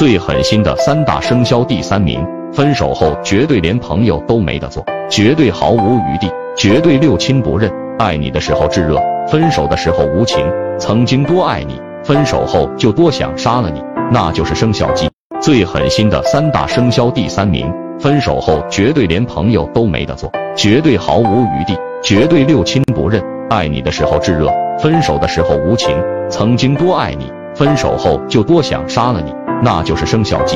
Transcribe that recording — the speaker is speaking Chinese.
最狠心的三大生肖第三名，分手后绝对连朋友都没得做，绝对毫无余地，绝对六亲不认。爱你的时候炙热，分手的时候无情。曾经多爱你，分手后就多想杀了你，那就是生肖鸡。最狠心的三大生肖第三名，分手后绝对连朋友都没得做，绝对毫无余地，绝对六亲不认。爱你的时候炙热，分手的时候无情。曾经多爱你，分手后就多想杀了你，那就是生肖鸡。